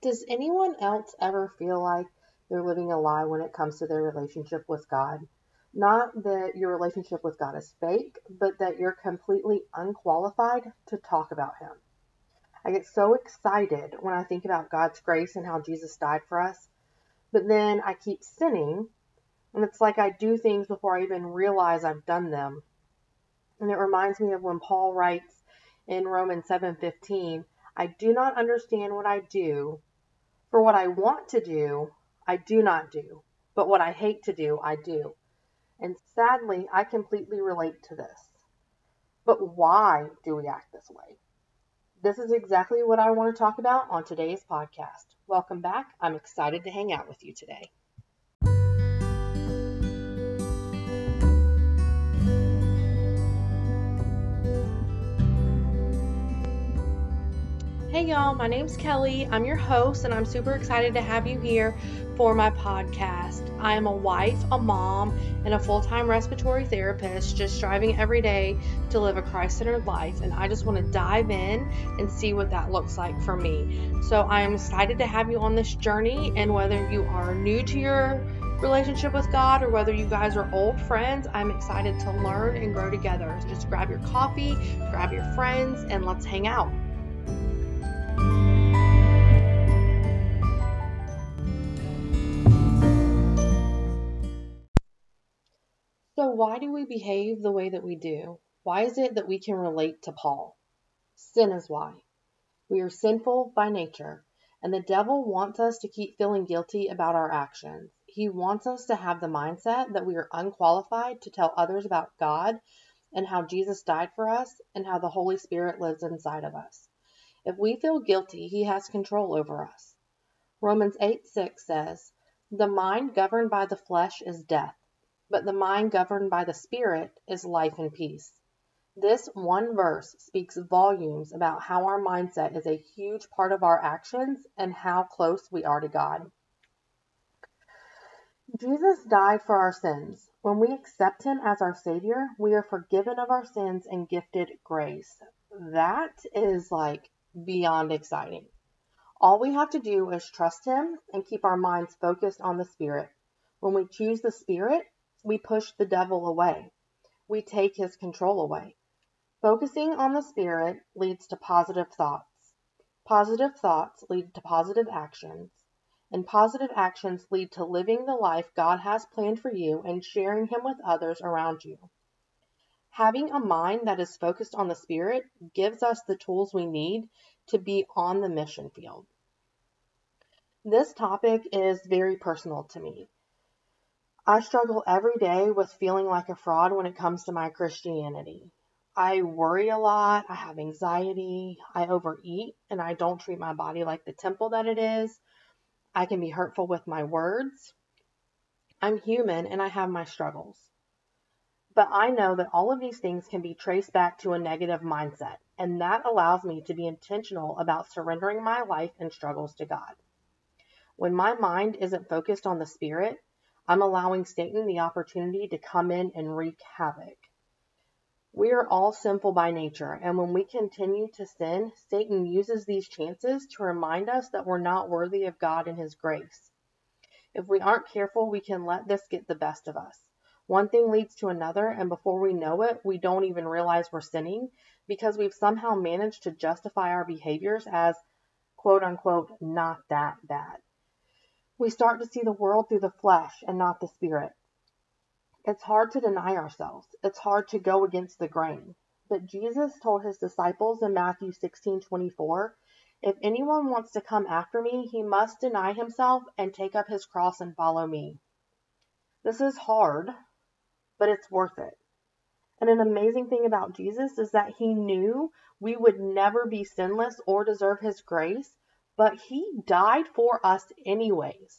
Does anyone else ever feel like they're living a lie when it comes to their relationship with God? Not that your relationship with God is fake, but that you're completely unqualified to talk about Him. I get so excited when I think about God's grace and how Jesus died for us, but then I keep sinning, and it's like I do things before I even realize I've done them. And it reminds me of when Paul writes in Romans 7:15, I do not understand what I do, for what I want to do, I do not do, but what I hate to do, I do. And sadly, I completely relate to this. But why do we act this way? This is exactly what I want to talk about on today's podcast. Welcome back. I'm excited to hang out with you today. Hey y'all, my name's Kelly. I'm your host, and I'm super excited to have you here for my podcast. I am a wife, a mom, and a full time respiratory therapist, just striving every day to live a Christ centered life. And I just want to dive in and see what that looks like for me. So I am excited to have you on this journey, and whether you are new to your relationship with God or whether you guys are old friends, I'm excited to learn and grow together. So just grab your coffee, grab your friends, and let's hang out. So, why do we behave the way that we do? Why is it that we can relate to Paul? Sin is why. We are sinful by nature, and the devil wants us to keep feeling guilty about our actions. He wants us to have the mindset that we are unqualified to tell others about God and how Jesus died for us and how the Holy Spirit lives inside of us. If we feel guilty, he has control over us. Romans 8 6 says, The mind governed by the flesh is death but the mind governed by the Spirit is life and peace. This one verse speaks volumes about how our mindset is a huge part of our actions and how close we are to God. Jesus died for our sins. When we accept Him as our Savior, we are forgiven of our sins and gifted grace. That is like beyond exciting. All we have to do is trust Him and keep our minds focused on the Spirit. When we choose the Spirit, we push the devil away. We take his control away. Focusing on the Spirit leads to positive thoughts. Positive thoughts lead to positive actions. And positive actions lead to living the life God has planned for you and sharing Him with others around you. Having a mind that is focused on the Spirit gives us the tools we need to be on the mission field. This topic is very personal to me. I struggle every day with feeling like a fraud when it comes to my Christianity. I worry a lot, I have anxiety, I overeat, and I don't treat my body like the temple that it is. I can be hurtful with my words. I'm human and I have my struggles. But I know that all of these things can be traced back to a negative mindset, and that allows me to be intentional about surrendering my life and struggles to God. When my mind isn't focused on the Spirit, I'm allowing Satan the opportunity to come in and wreak havoc. We are all sinful by nature, and when we continue to sin, Satan uses these chances to remind us that we're not worthy of God and His grace. If we aren't careful, we can let this get the best of us. One thing leads to another, and before we know it, we don't even realize we're sinning because we've somehow managed to justify our behaviors as quote unquote not that bad. We start to see the world through the flesh and not the spirit. It's hard to deny ourselves. It's hard to go against the grain. But Jesus told his disciples in Matthew 16:24, "If anyone wants to come after me, he must deny himself and take up his cross and follow me." This is hard, but it's worth it. And an amazing thing about Jesus is that he knew we would never be sinless or deserve his grace, but he died for us anyways.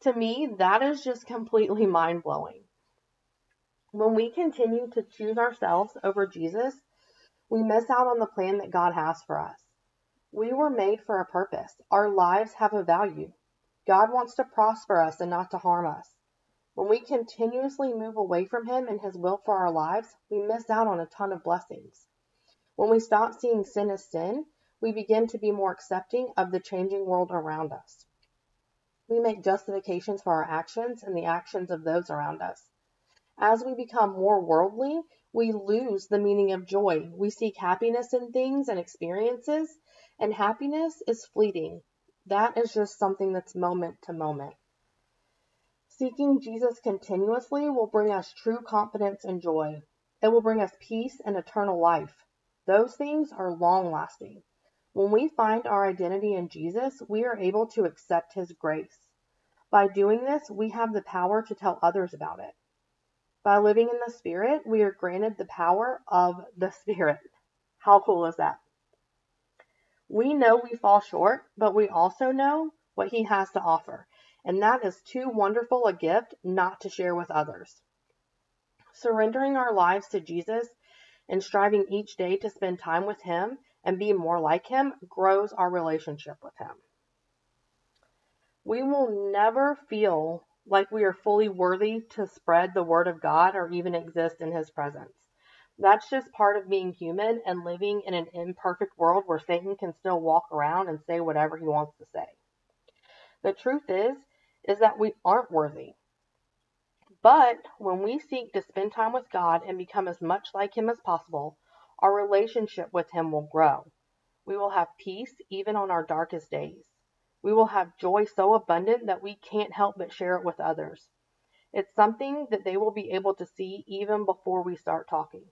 To me, that is just completely mind blowing. When we continue to choose ourselves over Jesus, we miss out on the plan that God has for us. We were made for a purpose. Our lives have a value. God wants to prosper us and not to harm us. When we continuously move away from Him and His will for our lives, we miss out on a ton of blessings. When we stop seeing sin as sin, we begin to be more accepting of the changing world around us. We make justifications for our actions and the actions of those around us. As we become more worldly, we lose the meaning of joy. We seek happiness in things and experiences, and happiness is fleeting. That is just something that's moment to moment. Seeking Jesus continuously will bring us true confidence and joy. It will bring us peace and eternal life. Those things are long lasting. When we find our identity in Jesus, we are able to accept His grace. By doing this, we have the power to tell others about it. By living in the Spirit, we are granted the power of the Spirit. How cool is that? We know we fall short, but we also know what He has to offer. And that is too wonderful a gift not to share with others. Surrendering our lives to Jesus and striving each day to spend time with Him and be more like Him grows our relationship with Him. We will never feel like we are fully worthy to spread the Word of God or even exist in His presence. That's just part of being human and living in an imperfect world where Satan can still walk around and say whatever he wants to say. The truth is, is that we aren't worthy. But when we seek to spend time with God and become as much like Him as possible, our relationship with Him will grow. We will have peace even on our darkest days. We will have joy so abundant that we can't help but share it with others. It's something that they will be able to see even before we start talking.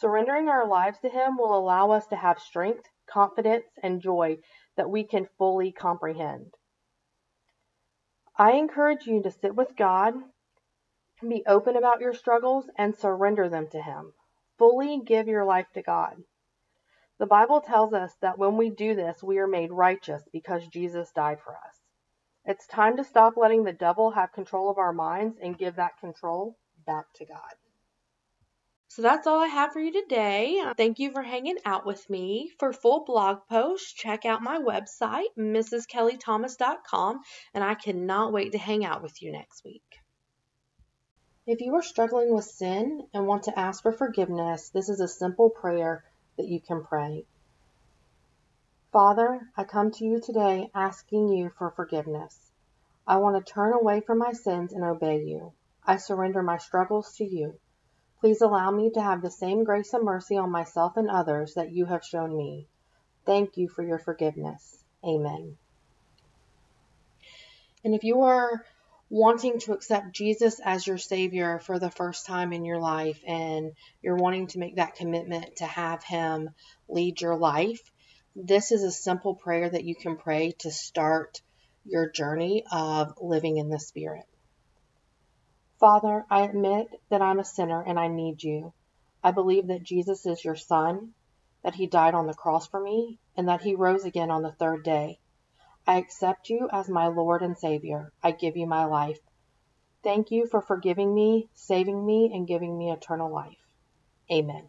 Surrendering our lives to Him will allow us to have strength, confidence, and joy that we can fully comprehend. I encourage you to sit with God, be open about your struggles, and surrender them to Him. Fully give your life to God. The Bible tells us that when we do this, we are made righteous because Jesus died for us. It's time to stop letting the devil have control of our minds and give that control back to God. So that's all I have for you today. Thank you for hanging out with me. For full blog posts, check out my website, mrskellythomas.com, and I cannot wait to hang out with you next week. If you are struggling with sin and want to ask for forgiveness, this is a simple prayer that you can pray. Father, I come to you today asking you for forgiveness. I want to turn away from my sins and obey you. I surrender my struggles to you. Please allow me to have the same grace and mercy on myself and others that you have shown me. Thank you for your forgiveness. Amen. And if you are wanting to accept Jesus as your Savior for the first time in your life and you're wanting to make that commitment to have Him lead your life, this is a simple prayer that you can pray to start your journey of living in the Spirit. Father, I admit that I'm a sinner and I need you. I believe that Jesus is your Son, that he died on the cross for me, and that he rose again on the third day. I accept you as my Lord and Savior. I give you my life. Thank you for forgiving me, saving me, and giving me eternal life. Amen.